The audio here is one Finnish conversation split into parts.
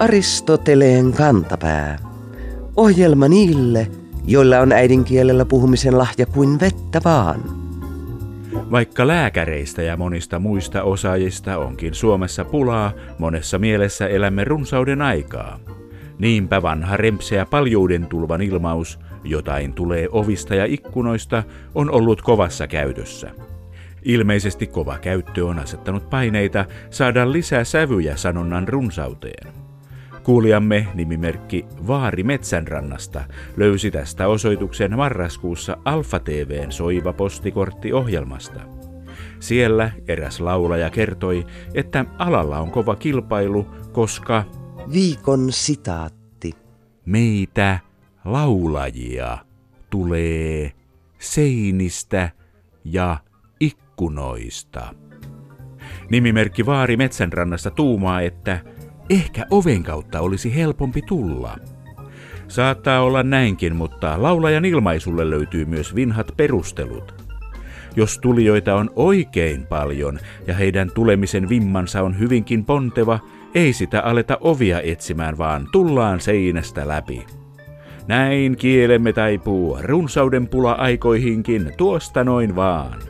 Aristoteleen kantapää. Ohjelma niille, joilla on äidinkielellä puhumisen lahja kuin vettä vaan. Vaikka lääkäreistä ja monista muista osaajista onkin Suomessa pulaa, monessa mielessä elämme runsauden aikaa. Niinpä vanha rempseä paljuuden tulvan ilmaus, jotain tulee ovista ja ikkunoista, on ollut kovassa käytössä. Ilmeisesti kova käyttö on asettanut paineita saada lisää sävyjä sanonnan runsauteen. Kuulijamme nimimerkki Vaari Metsänrannasta löysi tästä osoituksen marraskuussa Alfa TVn soiva postikortti ohjelmasta. Siellä eräs laulaja kertoi, että alalla on kova kilpailu, koska Viikon sitaatti. meitä laulajia tulee seinistä ja ikkunoista. Nimimerkki Vaari Metsänrannasta tuumaa, että ehkä oven kautta olisi helpompi tulla. Saattaa olla näinkin, mutta laulajan ilmaisulle löytyy myös vinhat perustelut. Jos tulijoita on oikein paljon ja heidän tulemisen vimmansa on hyvinkin ponteva, ei sitä aleta ovia etsimään, vaan tullaan seinästä läpi. Näin kielemme taipuu runsauden pula aikoihinkin tuosta noin vaan.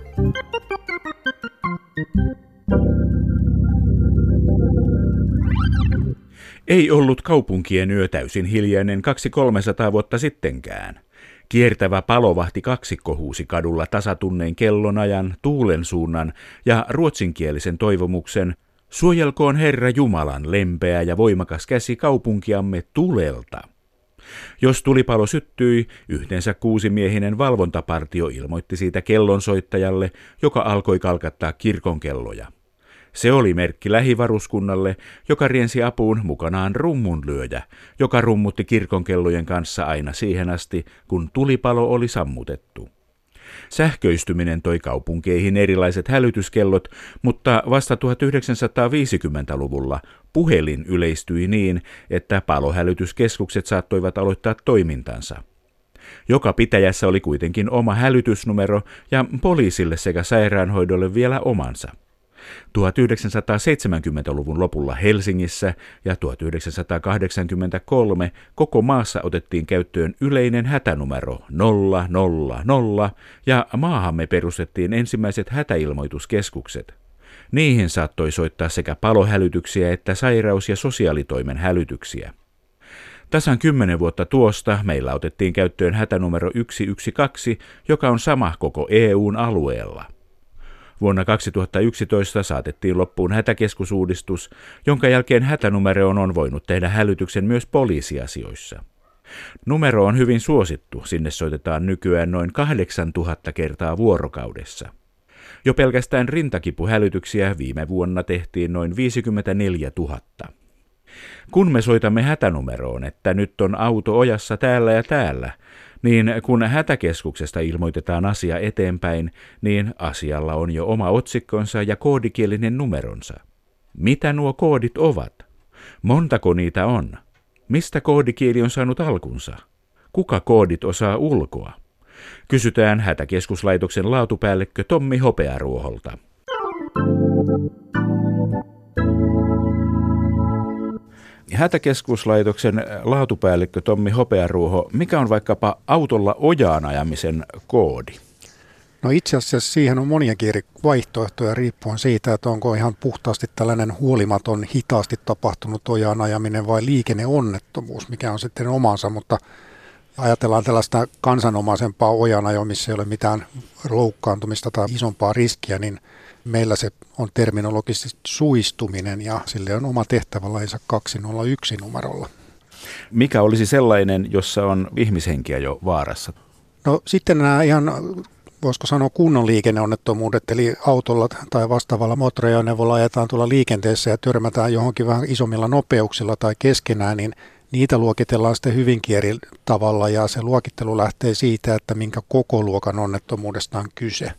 Ei ollut kaupunkien yö täysin hiljainen kaksi 300 vuotta sittenkään. Kiertävä palovahti kaksikko huusi kadulla tasatunnein kellonajan, tuulen suunnan ja ruotsinkielisen toivomuksen Suojelkoon Herra Jumalan lempeä ja voimakas käsi kaupunkiamme tulelta. Jos tulipalo syttyi, yhteensä kuusimiehinen valvontapartio ilmoitti siitä kellonsoittajalle, joka alkoi kalkattaa kirkonkelloja. Se oli merkki lähivaruskunnalle, joka riensi apuun mukanaan rummunlyöjä, joka rummutti kirkonkellojen kanssa aina siihen asti, kun tulipalo oli sammutettu. Sähköistyminen toi kaupunkeihin erilaiset hälytyskellot, mutta vasta 1950-luvulla puhelin yleistyi niin, että palohälytyskeskukset saattoivat aloittaa toimintansa. Joka pitäjässä oli kuitenkin oma hälytysnumero ja poliisille sekä sairaanhoidolle vielä omansa. 1970-luvun lopulla Helsingissä ja 1983 koko maassa otettiin käyttöön yleinen hätänumero 000 ja maahamme perustettiin ensimmäiset hätäilmoituskeskukset. Niihin saattoi soittaa sekä palohälytyksiä että sairaus- ja sosiaalitoimen hälytyksiä. Tasan kymmenen vuotta tuosta meillä otettiin käyttöön hätänumero 112, joka on sama koko EUn alueella. Vuonna 2011 saatettiin loppuun hätäkeskusuudistus, jonka jälkeen hätänumeroon on voinut tehdä hälytyksen myös poliisiasioissa. Numero on hyvin suosittu, sinne soitetaan nykyään noin 8000 kertaa vuorokaudessa. Jo pelkästään rintakipuhälytyksiä viime vuonna tehtiin noin 54 000. Kun me soitamme hätänumeroon, että nyt on auto ojassa täällä ja täällä, niin kun hätäkeskuksesta ilmoitetaan asia eteenpäin, niin asialla on jo oma otsikkonsa ja koodikielinen numeronsa. Mitä nuo koodit ovat? Montako niitä on? Mistä koodikieli on saanut alkunsa? Kuka koodit osaa ulkoa? Kysytään hätäkeskuslaitoksen laatupäällikkö Tommi Hopearuoholta. Hätäkeskuslaitoksen laatupäällikkö Tommi Hopearuoho, mikä on vaikkapa autolla ojaan ajamisen koodi? No itse asiassa siihen on moniakin eri vaihtoehtoja riippuen siitä, että onko ihan puhtaasti tällainen huolimaton, hitaasti tapahtunut ojaan ajaminen vai liikenneonnettomuus, mikä on sitten omansa, mutta ajatellaan tällaista kansanomaisempaa ojanajoa, missä ei ole mitään loukkaantumista tai isompaa riskiä, niin meillä se on terminologisesti suistuminen ja sille on oma tehtävälajinsa 201 numerolla. Mikä olisi sellainen, jossa on ihmishenkiä jo vaarassa? No sitten nämä ihan voisiko sanoa kunnon liikenneonnettomuudet, eli autolla tai vastaavalla moottoriajoneuvolla ajetaan tuolla liikenteessä ja törmätään johonkin vähän isommilla nopeuksilla tai keskenään, niin niitä luokitellaan sitten hyvinkin eri tavalla ja se luokittelu lähtee siitä, että minkä koko luokan onnettomuudesta on kyse.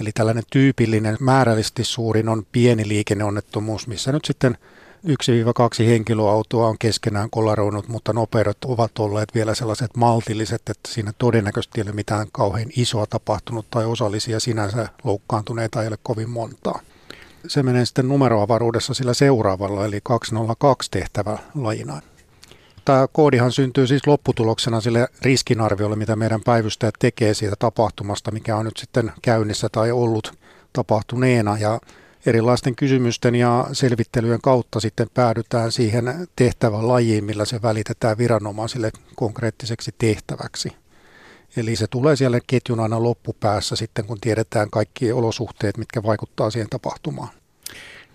Eli tällainen tyypillinen määrällisesti suurin on pieni liikenneonnettomuus, missä nyt sitten 1-2 henkilöautoa on keskenään kolaroinut, mutta nopeudet ovat olleet vielä sellaiset maltilliset, että siinä todennäköisesti ei ole mitään kauhean isoa tapahtunut tai osallisia sinänsä loukkaantuneita ei ole kovin montaa. se menee sitten numeroavaruudessa sillä seuraavalla, eli 202 tehtävä lajina. Tämä koodihan syntyy siis lopputuloksena sille riskinarviolle, mitä meidän päivystäjät tekee siitä tapahtumasta, mikä on nyt sitten käynnissä tai ollut tapahtuneena. Ja erilaisten kysymysten ja selvittelyjen kautta sitten päädytään siihen tehtävän lajiin, millä se välitetään viranomaisille konkreettiseksi tehtäväksi. Eli se tulee siellä ketjun aina loppupäässä sitten, kun tiedetään kaikki olosuhteet, mitkä vaikuttaa siihen tapahtumaan.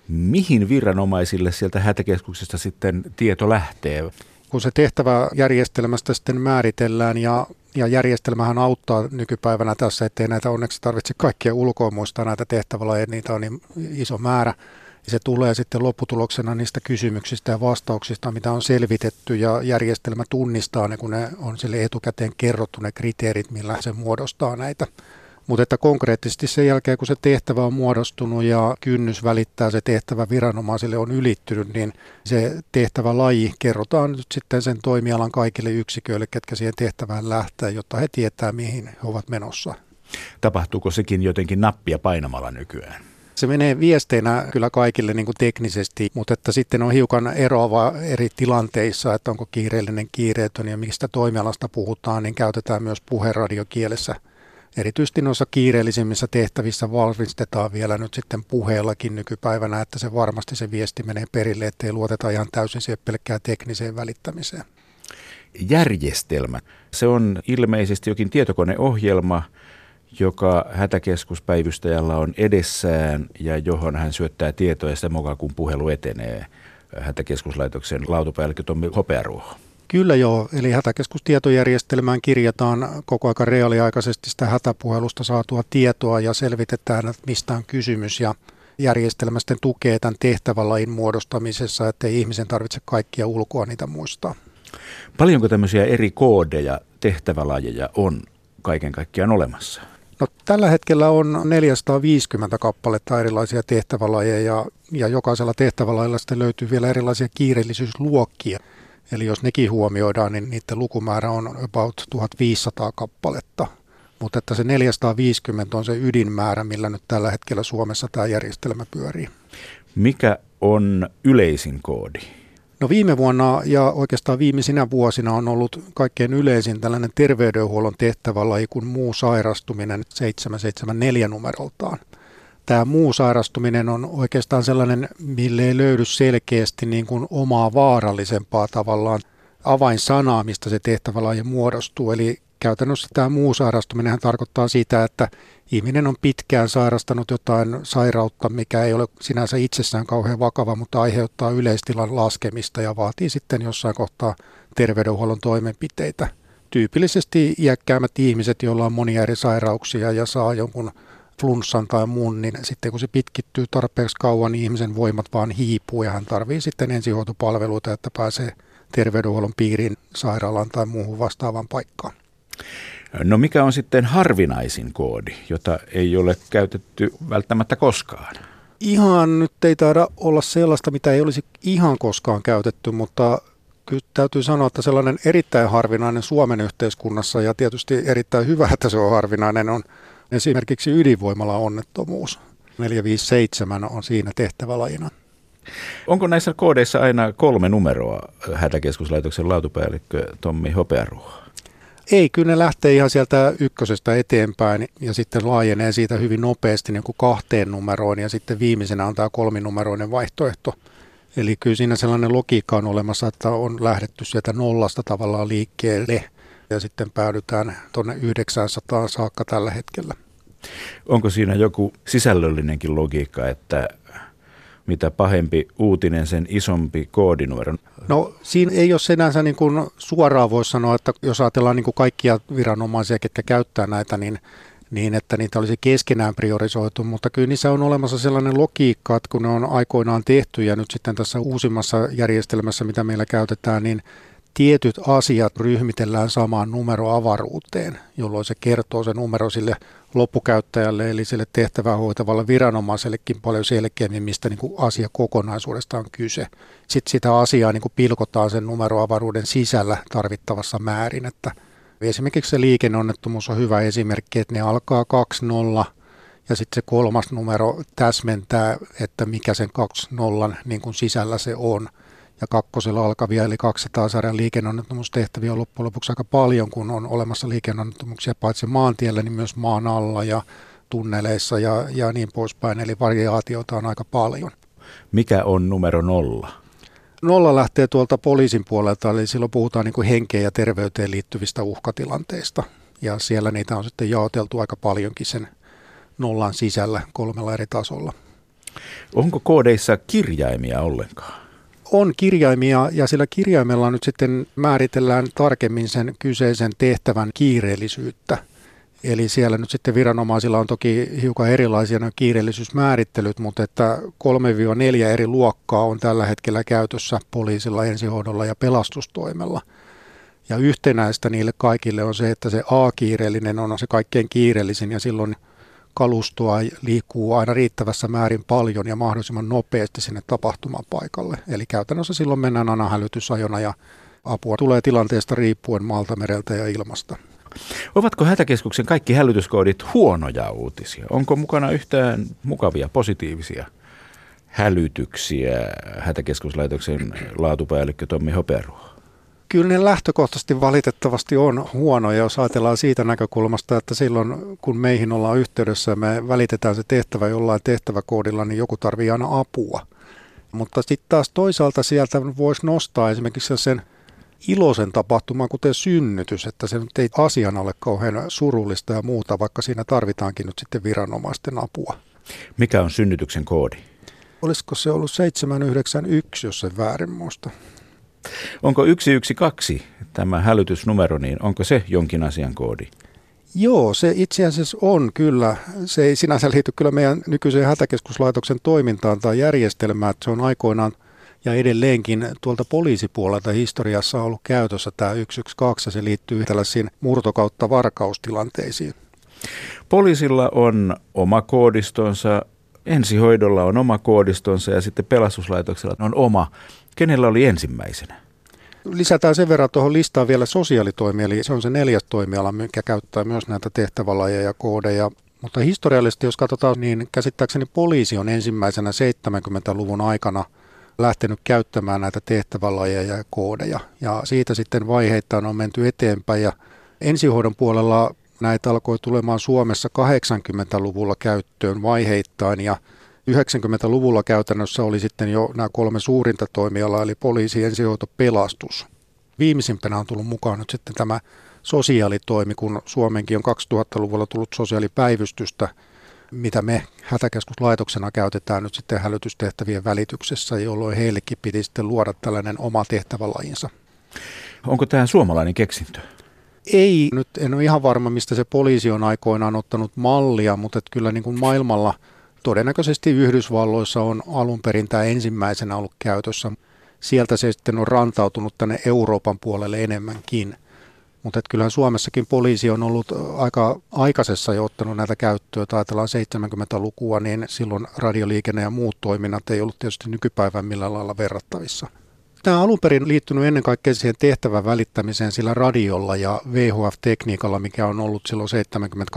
Mihin viranomaisille sieltä hätäkeskuksesta sitten tieto lähtee? Kun se tehtävä järjestelmästä sitten määritellään ja, ja järjestelmähän auttaa nykypäivänä tässä, ettei näitä onneksi tarvitse kaikkia ulkoa muistaa näitä tehtävälajeja, niitä on niin iso määrä. Ja se tulee sitten lopputuloksena niistä kysymyksistä ja vastauksista, mitä on selvitetty ja järjestelmä tunnistaa ne, kun ne on sille etukäteen kerrottu ne kriteerit, millä se muodostaa näitä. Mutta että konkreettisesti sen jälkeen, kun se tehtävä on muodostunut ja kynnys välittää se tehtävä viranomaisille on ylittynyt, niin se tehtävä laji kerrotaan nyt sitten sen toimialan kaikille yksiköille, ketkä siihen tehtävään lähtee, jotta he tietää, mihin he ovat menossa. Tapahtuuko sekin jotenkin nappia painamalla nykyään? Se menee viesteinä kyllä kaikille niin kuin teknisesti, mutta että sitten on hiukan eroava eri tilanteissa, että onko kiireellinen kiireetön ja mistä toimialasta puhutaan, niin käytetään myös puheradiokielessä. Erityisesti noissa kiireellisimmissä tehtävissä valmistetaan vielä nyt sitten puheellakin nykypäivänä, että se varmasti se viesti menee perille, ettei luoteta ihan täysin siihen pelkkään tekniseen välittämiseen. Järjestelmä. Se on ilmeisesti jokin tietokoneohjelma, joka hätäkeskuspäivystäjällä on edessään ja johon hän syöttää tietoja sitä mukaan, kun puhelu etenee hätäkeskuslaitoksen lautapäällikkö Tommi Hopearuoho. Kyllä joo, eli hätäkeskustietojärjestelmään kirjataan koko ajan reaaliaikaisesti sitä hätäpuhelusta saatua tietoa ja selvitetään, että mistä on kysymys ja järjestelmä sitten tukee tämän tehtävälain muodostamisessa, ettei ihmisen tarvitse kaikkia ulkoa niitä muistaa. Paljonko tämmöisiä eri koodeja, tehtävälajeja on kaiken kaikkiaan olemassa? No, tällä hetkellä on 450 kappaletta erilaisia tehtävälajeja ja jokaisella tehtävälailla sitten löytyy vielä erilaisia kiireellisyysluokkia. Eli jos nekin huomioidaan, niin niiden lukumäärä on about 1500 kappaletta. Mutta että se 450 on se ydinmäärä, millä nyt tällä hetkellä Suomessa tämä järjestelmä pyörii. Mikä on yleisin koodi? No viime vuonna ja oikeastaan viimeisinä vuosina on ollut kaikkein yleisin tällainen terveydenhuollon tehtävälaji kuin muu sairastuminen 774 numeroltaan. Tämä muu sairastuminen on oikeastaan sellainen, mille ei löydy selkeästi niin kuin omaa vaarallisempaa tavallaan avainsanaa, mistä se tehtävälaji muodostuu. Eli käytännössä tämä muu sairastuminen tarkoittaa sitä, että ihminen on pitkään sairastanut jotain sairautta, mikä ei ole sinänsä itsessään kauhean vakava, mutta aiheuttaa yleistilan laskemista ja vaatii sitten jossain kohtaa terveydenhuollon toimenpiteitä. Tyypillisesti iäkkäämät ihmiset, joilla on monia eri sairauksia ja saa jonkun flunssan tai muun, niin sitten kun se pitkittyy tarpeeksi kauan, niin ihmisen voimat vaan hiipuu ja hän tarvii sitten ensihoitopalveluita, että pääsee terveydenhuollon piiriin, sairaalaan tai muuhun vastaavaan paikkaan. No mikä on sitten harvinaisin koodi, jota ei ole käytetty välttämättä koskaan? Ihan nyt ei taida olla sellaista, mitä ei olisi ihan koskaan käytetty, mutta kyllä täytyy sanoa, että sellainen erittäin harvinainen Suomen yhteiskunnassa ja tietysti erittäin hyvä, että se on harvinainen, on esimerkiksi ydinvoimala onnettomuus. 457 on siinä tehtävälajina. Onko näissä koodeissa aina kolme numeroa hätäkeskuslaitoksen laatupäällikkö Tommi Hopearuoho? Ei, kyllä ne lähtee ihan sieltä ykkösestä eteenpäin ja sitten laajenee siitä hyvin nopeasti niin kuin kahteen numeroon ja sitten viimeisenä on tämä kolminumeroinen vaihtoehto. Eli kyllä siinä sellainen logiikka on olemassa, että on lähdetty sieltä nollasta tavallaan liikkeelle ja sitten päädytään tuonne 900 saakka tällä hetkellä. Onko siinä joku sisällöllinenkin logiikka, että mitä pahempi uutinen, sen isompi koodinumero. No siinä ei ole sinänsä niin kuin suoraan voi sanoa, että jos ajatellaan niin kuin kaikkia viranomaisia, ketkä käyttää näitä, niin niin, että niitä olisi keskenään priorisoitu, mutta kyllä niissä on olemassa sellainen logiikka, että kun ne on aikoinaan tehty ja nyt sitten tässä uusimmassa järjestelmässä, mitä meillä käytetään, niin tietyt asiat ryhmitellään samaan numeroavaruuteen, jolloin se kertoo se numero sille loppukäyttäjälle, eli sille tehtävää hoitavalle viranomaisellekin paljon selkeämmin, mistä niin asia kokonaisuudesta on kyse. Sitten sitä asiaa niin kuin pilkotaan sen numeroavaruuden sisällä tarvittavassa määrin, että esimerkiksi se liikenneonnettomuus on hyvä esimerkki, että ne alkaa 2.0 Ja sitten se kolmas numero täsmentää, että mikä sen 20 niin sisällä se on. Ja kakkosella alkavia eli 200 sarjan liikenneonnettomuustehtäviä on loppujen lopuksi aika paljon, kun on olemassa liikenneonnettomuuksia paitsi maantiellä, niin myös maan alla ja tunneleissa ja, ja niin poispäin. Eli variaatiota on aika paljon. Mikä on numero nolla? Nolla lähtee tuolta poliisin puolelta, eli silloin puhutaan niin kuin henkeen ja terveyteen liittyvistä uhkatilanteista. Ja siellä niitä on sitten jaoteltu aika paljonkin sen nollan sisällä kolmella eri tasolla. Onko koodeissa kirjaimia ollenkaan? On kirjaimia ja sillä kirjaimella nyt sitten määritellään tarkemmin sen kyseisen tehtävän kiireellisyyttä. Eli siellä nyt sitten viranomaisilla on toki hiukan erilaisia nämä kiireellisyysmäärittelyt, mutta että 3-4 eri luokkaa on tällä hetkellä käytössä poliisilla, ensihoidolla ja pelastustoimella. Ja yhtenäistä niille kaikille on se, että se A-kiireellinen on se kaikkein kiireellisin ja silloin kalustoa liikkuu aina riittävässä määrin paljon ja mahdollisimman nopeasti sinne tapahtumapaikalle. Eli käytännössä silloin mennään aina hälytysajona ja apua tulee tilanteesta riippuen maalta, mereltä ja ilmasta. Ovatko hätäkeskuksen kaikki hälytyskoodit huonoja uutisia? Onko mukana yhtään mukavia, positiivisia hälytyksiä hätäkeskuslaitoksen laatupäällikkö Tommi Hoperuo? Kyllä ne lähtökohtaisesti valitettavasti on huonoja, jos ajatellaan siitä näkökulmasta, että silloin kun meihin ollaan yhteydessä ja me välitetään se tehtävä jollain tehtäväkoodilla, niin joku tarvii aina apua. Mutta sitten taas toisaalta sieltä voisi nostaa esimerkiksi sen iloisen tapahtuman, kuten synnytys, että se nyt ei asiana ole kauhean surullista ja muuta, vaikka siinä tarvitaankin nyt sitten viranomaisten apua. Mikä on synnytyksen koodi? Olisiko se ollut 791, jos se väärin muista? Onko 112 tämä hälytysnumero, niin onko se jonkin asian koodi? Joo, se itse asiassa on kyllä. Se ei sinänsä liity kyllä meidän nykyiseen hätäkeskuslaitoksen toimintaan tai järjestelmään. Se on aikoinaan ja edelleenkin tuolta poliisipuolelta historiassa on ollut käytössä tämä 112 ja se liittyy tällaisiin murtokautta varkaustilanteisiin. Poliisilla on oma koodistonsa, ensihoidolla on oma koodistonsa ja sitten pelastuslaitoksella on oma. Kenellä oli ensimmäisenä? Lisätään sen verran tuohon listaan vielä sosiaalitoimi, eli se on se neljäs toimiala, mikä käyttää myös näitä tehtävälajeja ja koodeja. Mutta historiallisesti, jos katsotaan, niin käsittääkseni poliisi on ensimmäisenä 70-luvun aikana – lähtenyt käyttämään näitä tehtävälajeja ja koodeja. Ja siitä sitten vaiheittain on menty eteenpäin ja ensihoidon puolella näitä alkoi tulemaan Suomessa 80-luvulla käyttöön vaiheittain ja 90-luvulla käytännössä oli sitten jo nämä kolme suurinta toimialaa, eli poliisi, ensihoito, pelastus. Viimeisimpänä on tullut mukaan nyt sitten tämä sosiaalitoimi, kun Suomenkin on 2000-luvulla tullut sosiaalipäivystystä – mitä me hätäkeskuslaitoksena käytetään nyt sitten hälytystehtävien välityksessä, jolloin heillekin piti sitten luoda tällainen oma tehtävälajinsa. Onko tämä suomalainen keksintö? Ei, nyt en ole ihan varma, mistä se poliisi on aikoinaan ottanut mallia, mutta että kyllä niin kuin maailmalla todennäköisesti Yhdysvalloissa on alun perin tämä ensimmäisenä ollut käytössä. Sieltä se sitten on rantautunut tänne Euroopan puolelle enemmänkin. Mutta kyllähän Suomessakin poliisi on ollut aika aikaisessa jo ottanut näitä käyttöön. Ajatellaan 70-lukua, niin silloin radioliikenne ja muut toiminnat ei ollut tietysti nykypäivän millään lailla verrattavissa. Tämä on alun perin liittynyt ennen kaikkea siihen tehtävän välittämiseen sillä radiolla ja VHF-tekniikalla, mikä on ollut silloin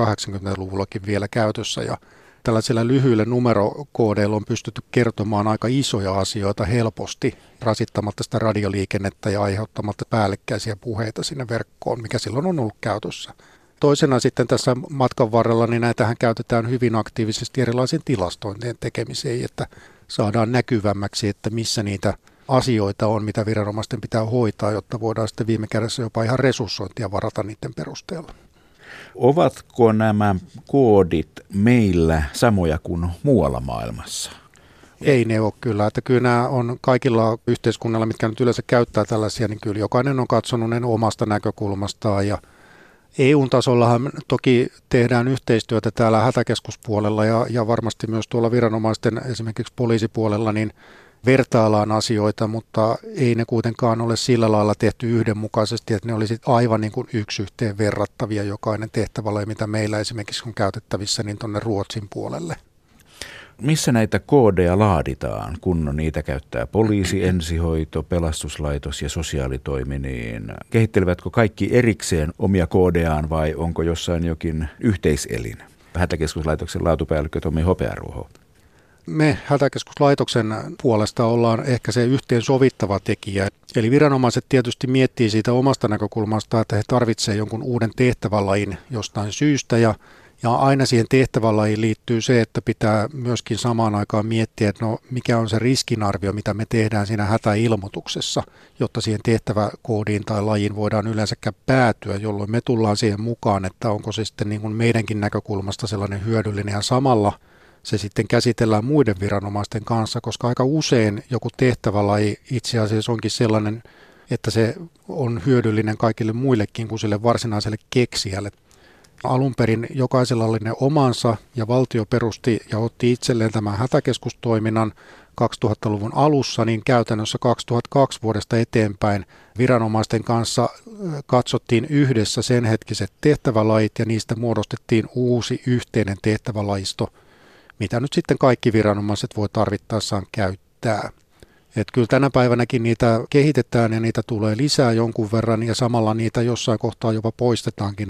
70-80-luvullakin vielä käytössä. Ja tällaisilla lyhyillä numerokoodeilla on pystytty kertomaan aika isoja asioita helposti, rasittamatta sitä radioliikennettä ja aiheuttamatta päällekkäisiä puheita sinne verkkoon, mikä silloin on ollut käytössä. Toisena sitten tässä matkan varrella, niin näitähän käytetään hyvin aktiivisesti erilaisiin tilastointien tekemiseen, että saadaan näkyvämmäksi, että missä niitä asioita on, mitä viranomaisten pitää hoitaa, jotta voidaan sitten viime kädessä jopa ihan resurssointia varata niiden perusteella. Ovatko nämä koodit meillä samoja kuin muualla maailmassa? Ei ne ole kyllä, että kyllä nämä on kaikilla yhteiskunnilla, mitkä nyt yleensä käyttää tällaisia, niin kyllä jokainen on katsonut ne omasta näkökulmastaan ja EU-tasollahan toki tehdään yhteistyötä täällä hätäkeskuspuolella ja, ja varmasti myös tuolla viranomaisten esimerkiksi poliisipuolella, niin vertaillaan asioita, mutta ei ne kuitenkaan ole sillä lailla tehty yhdenmukaisesti, että ne olisi aivan niin kuin yksi yhteen verrattavia jokainen tehtävällä, mitä meillä esimerkiksi on käytettävissä, niin tuonne Ruotsin puolelle. Missä näitä koodeja laaditaan, kun niitä käyttää poliisi, ensihoito, pelastuslaitos ja sosiaalitoimi, niin kehittelevätkö kaikki erikseen omia koodejaan vai onko jossain jokin yhteiselin? hätäkeskuslaitoksen laatupäällikkö Tomi Hopearuoho? Me hätäkeskuslaitoksen puolesta ollaan ehkä se yhteen sovittava tekijä. Eli viranomaiset tietysti miettii siitä omasta näkökulmasta, että he tarvitsevat jonkun uuden tehtävälajin jostain syystä ja ja aina siihen tehtävälajiin liittyy se, että pitää myöskin samaan aikaan miettiä, että no, mikä on se riskinarvio, mitä me tehdään siinä hätäilmoituksessa, jotta siihen tehtäväkoodiin tai lajiin voidaan yleensäkään päätyä, jolloin me tullaan siihen mukaan, että onko se sitten niin kuin meidänkin näkökulmasta sellainen hyödyllinen ja samalla se sitten käsitellään muiden viranomaisten kanssa, koska aika usein joku tehtävälaji itse asiassa onkin sellainen, että se on hyödyllinen kaikille muillekin kuin sille varsinaiselle keksijälle. Alun perin jokaisella oli ne omansa ja valtio perusti ja otti itselleen tämän hätäkeskustoiminnan 2000-luvun alussa, niin käytännössä 2002 vuodesta eteenpäin viranomaisten kanssa katsottiin yhdessä sen hetkiset tehtävälajit ja niistä muodostettiin uusi yhteinen tehtävälajisto, mitä nyt sitten kaikki viranomaiset voi tarvittaessaan käyttää. Et kyllä tänä päivänäkin niitä kehitetään ja niitä tulee lisää jonkun verran ja samalla niitä jossain kohtaa jopa poistetaankin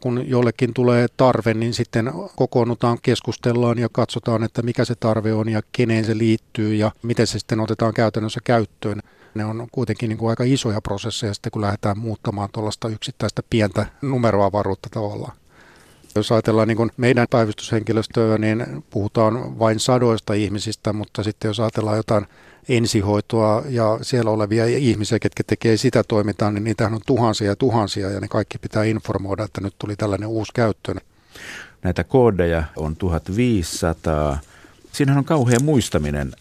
kun jollekin tulee tarve, niin sitten kokoonnutaan, keskustellaan ja katsotaan, että mikä se tarve on ja keneen se liittyy ja miten se sitten otetaan käytännössä käyttöön. Ne on kuitenkin niin kuin aika isoja prosesseja sitten, kun lähdetään muuttamaan tuollaista yksittäistä pientä numeroavaruutta tavallaan. Jos ajatellaan niin meidän päivystyshenkilöstöä, niin puhutaan vain sadoista ihmisistä, mutta sitten jos ajatellaan jotain ensihoitoa ja siellä olevia ihmisiä, ketkä tekee sitä toimintaa, niin niitähän on tuhansia ja tuhansia ja ne kaikki pitää informoida, että nyt tuli tällainen uusi käyttöön. Näitä koodeja on 1500. Siinähän on kauhean muistaminen.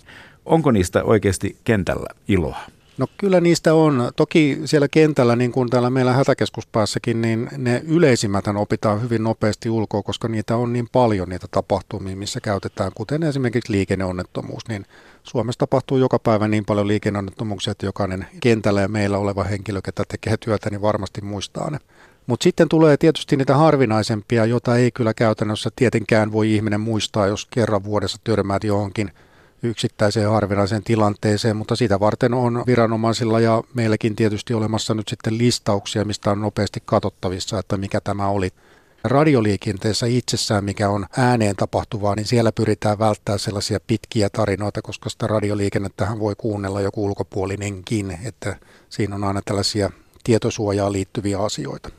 Onko niistä oikeasti kentällä iloa? No kyllä niistä on. Toki siellä kentällä, niin kuin täällä meillä hätäkeskuspäässäkin, niin ne yleisimmät opitaan hyvin nopeasti ulkoa, koska niitä on niin paljon niitä tapahtumia, missä käytetään, kuten esimerkiksi liikenneonnettomuus, niin Suomessa tapahtuu joka päivä niin paljon liikenneonnettomuuksia, että jokainen kentällä ja meillä oleva henkilö, ketä tekee työtä, niin varmasti muistaa ne. Mutta sitten tulee tietysti niitä harvinaisempia, joita ei kyllä käytännössä tietenkään voi ihminen muistaa, jos kerran vuodessa törmäät johonkin yksittäiseen harvinaiseen tilanteeseen, mutta sitä varten on viranomaisilla ja meilläkin tietysti olemassa nyt sitten listauksia, mistä on nopeasti katsottavissa, että mikä tämä oli. Radioliikenteessä itsessään, mikä on ääneen tapahtuvaa, niin siellä pyritään välttämään sellaisia pitkiä tarinoita, koska sitä radioliikennettähän voi kuunnella joku ulkopuolinenkin, että siinä on aina tällaisia tietosuojaan liittyviä asioita.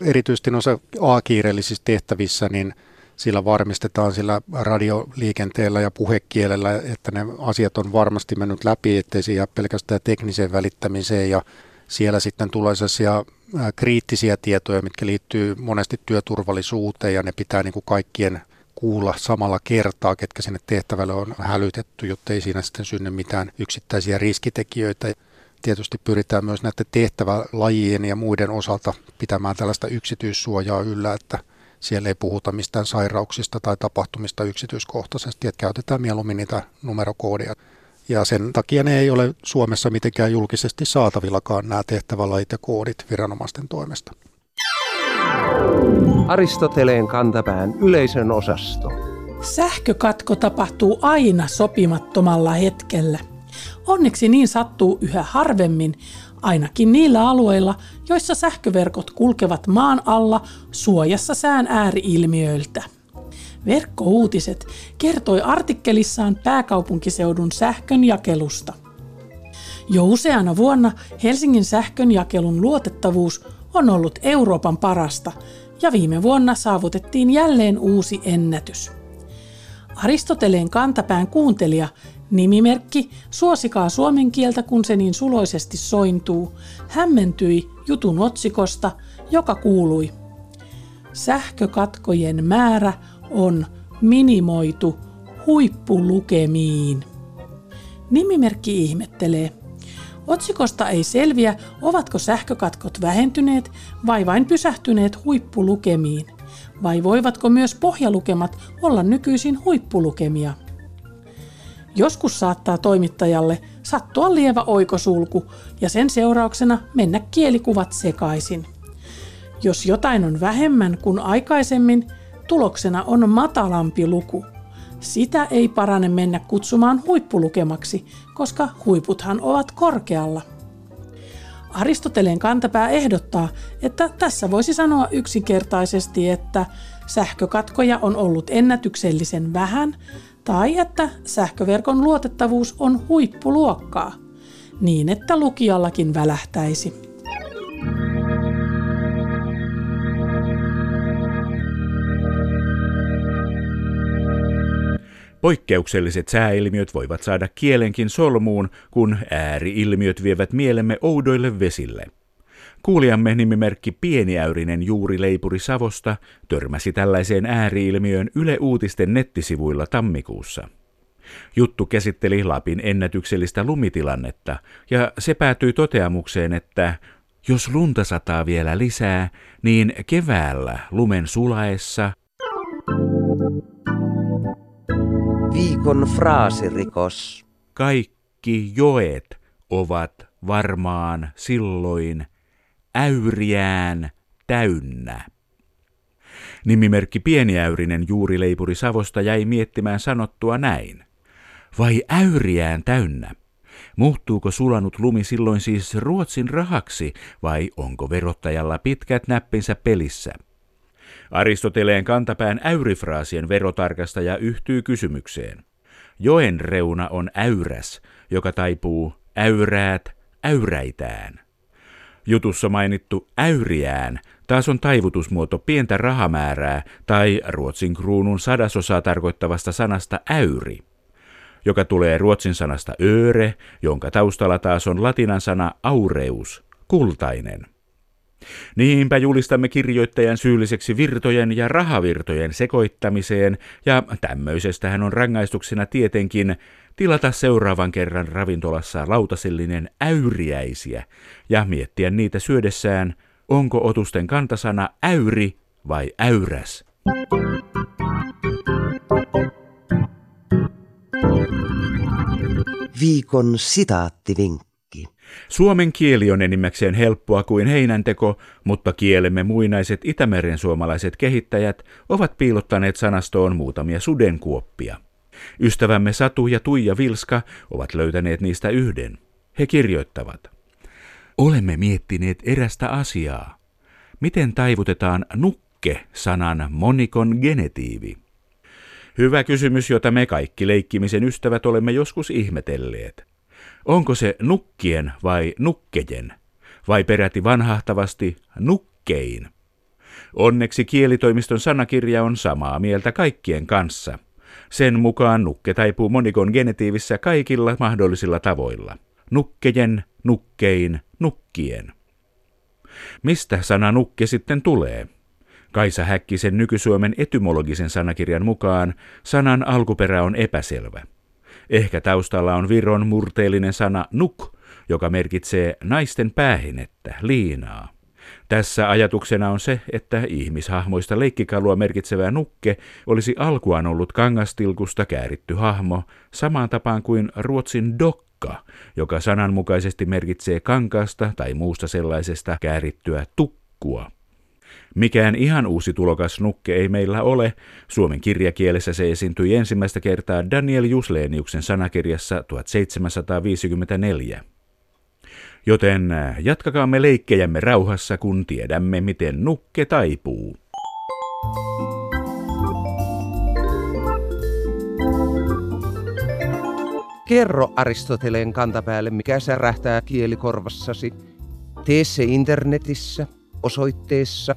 Erityisesti noissa A-kiireellisissä tehtävissä, niin sillä varmistetaan sillä radioliikenteellä ja puhekielellä, että ne asiat on varmasti mennyt läpi, ettei se jää pelkästään tekniseen välittämiseen ja siellä sitten tulee sellaisia kriittisiä tietoja, mitkä liittyy monesti työturvallisuuteen ja ne pitää niin kuin kaikkien kuulla samalla kertaa, ketkä sinne tehtävälle on hälytetty, jotta ei siinä sitten synny mitään yksittäisiä riskitekijöitä. Tietysti pyritään myös näiden tehtävälajien ja muiden osalta pitämään tällaista yksityissuojaa yllä, että siellä ei puhuta mistään sairauksista tai tapahtumista yksityiskohtaisesti, että käytetään mieluummin niitä numerokoodia. Ja sen takia ne ei ole Suomessa mitenkään julkisesti saatavillakaan nämä tehtävälait ja koodit viranomaisten toimesta. Aristoteleen kantapään yleisön osasto. Sähkökatko tapahtuu aina sopimattomalla hetkellä. Onneksi niin sattuu yhä harvemmin, ainakin niillä alueilla, joissa sähköverkot kulkevat maan alla suojassa sään ääriilmiöiltä. Verkkouutiset kertoi artikkelissaan pääkaupunkiseudun sähkön jakelusta. Jo useana vuonna Helsingin sähkönjakelun luotettavuus on ollut Euroopan parasta ja viime vuonna saavutettiin jälleen uusi ennätys. Aristoteleen kantapään kuuntelija, nimimerkki Suosikaa suomen kieltä kun se niin suloisesti sointuu, hämmentyi jutun otsikosta, joka kuului Sähkökatkojen määrä on minimoitu huippulukemiin. Nimimerkki ihmettelee. Otsikosta ei selviä, ovatko sähkökatkot vähentyneet vai vain pysähtyneet huippulukemiin, vai voivatko myös pohjalukemat olla nykyisin huippulukemia. Joskus saattaa toimittajalle sattua lievä oikosulku ja sen seurauksena mennä kielikuvat sekaisin. Jos jotain on vähemmän kuin aikaisemmin, tuloksena on matalampi luku. Sitä ei parane mennä kutsumaan huippulukemaksi, koska huiputhan ovat korkealla. Aristoteleen kantapää ehdottaa, että tässä voisi sanoa yksinkertaisesti, että sähkökatkoja on ollut ennätyksellisen vähän tai että sähköverkon luotettavuus on huippuluokkaa, niin että lukijallakin välähtäisi. Poikkeukselliset sääilmiöt voivat saada kielenkin solmuun, kun ääriilmiöt vievät mielemme oudoille vesille. Kuulijamme nimimerkki Pieniäyrinen juurileipuri Savosta törmäsi tällaiseen ääriilmiöön Yle Uutisten nettisivuilla tammikuussa. Juttu käsitteli Lapin ennätyksellistä lumitilannetta, ja se päätyi toteamukseen, että jos lunta sataa vielä lisää, niin keväällä lumen sulaessa Viikon fraasirikos. kaikki joet ovat varmaan silloin äyriään täynnä. Nimimerkki Pieniäyrinen juurileipuri Savosta jäi miettimään sanottua näin. Vai äyriään täynnä? Muuttuuko sulanut lumi silloin siis Ruotsin rahaksi vai onko verottajalla pitkät näppinsä pelissä? Aristoteleen kantapään äyrifraasien verotarkastaja yhtyy kysymykseen. Joen reuna on äyräs, joka taipuu äyräät äyräitään. Jutussa mainittu äyriään taas on taivutusmuoto pientä rahamäärää tai Ruotsin kruunun sadasosaa tarkoittavasta sanasta äyri, joka tulee ruotsin sanasta öre, jonka taustalla taas on latinan sana aureus, kultainen. Niinpä julistamme kirjoittajan syylliseksi virtojen ja rahavirtojen sekoittamiseen, ja tämmöisestähän on rangaistuksena tietenkin tilata seuraavan kerran ravintolassa lautasellinen äyriäisiä ja miettiä niitä syödessään, onko otusten kantasana äyri vai äyräs. Viikon sitaattivinkki. Suomen kieli on enimmäkseen helppoa kuin heinänteko, mutta kielemme muinaiset Itämeren suomalaiset kehittäjät ovat piilottaneet sanastoon muutamia sudenkuoppia. Ystävämme Satu ja Tuija Vilska ovat löytäneet niistä yhden. He kirjoittavat. Olemme miettineet erästä asiaa. Miten taivutetaan nukke-sanan monikon genetiivi? Hyvä kysymys, jota me kaikki leikkimisen ystävät olemme joskus ihmetelleet. Onko se nukkien vai nukkejen? Vai peräti vanhahtavasti nukkein? Onneksi kielitoimiston sanakirja on samaa mieltä kaikkien kanssa. Sen mukaan nukke taipuu monikon genetiivissä kaikilla mahdollisilla tavoilla. Nukkejen, nukkein, nukkien. Mistä sana nukke sitten tulee? Kaisa Häkkisen nykysuomen etymologisen sanakirjan mukaan sanan alkuperä on epäselvä. Ehkä taustalla on Viron murteellinen sana nuk, joka merkitsee naisten päähinettä, liinaa. Tässä ajatuksena on se, että ihmishahmoista leikkikalua merkitsevä nukke olisi alkuaan ollut kangastilkusta kääritty hahmo, samaan tapaan kuin ruotsin dokka, joka sananmukaisesti merkitsee kankaasta tai muusta sellaisesta käärittyä tukkua. Mikään ihan uusi tulokas nukke ei meillä ole. Suomen kirjakielessä se esiintyi ensimmäistä kertaa Daniel Jusleniuksen sanakirjassa 1754. Joten äh, jatkakaamme leikkejämme rauhassa, kun tiedämme, miten nukke taipuu. Kerro Aristoteleen kantapäälle, mikä särähtää kielikorvassasi. Tee se internetissä osoitteessa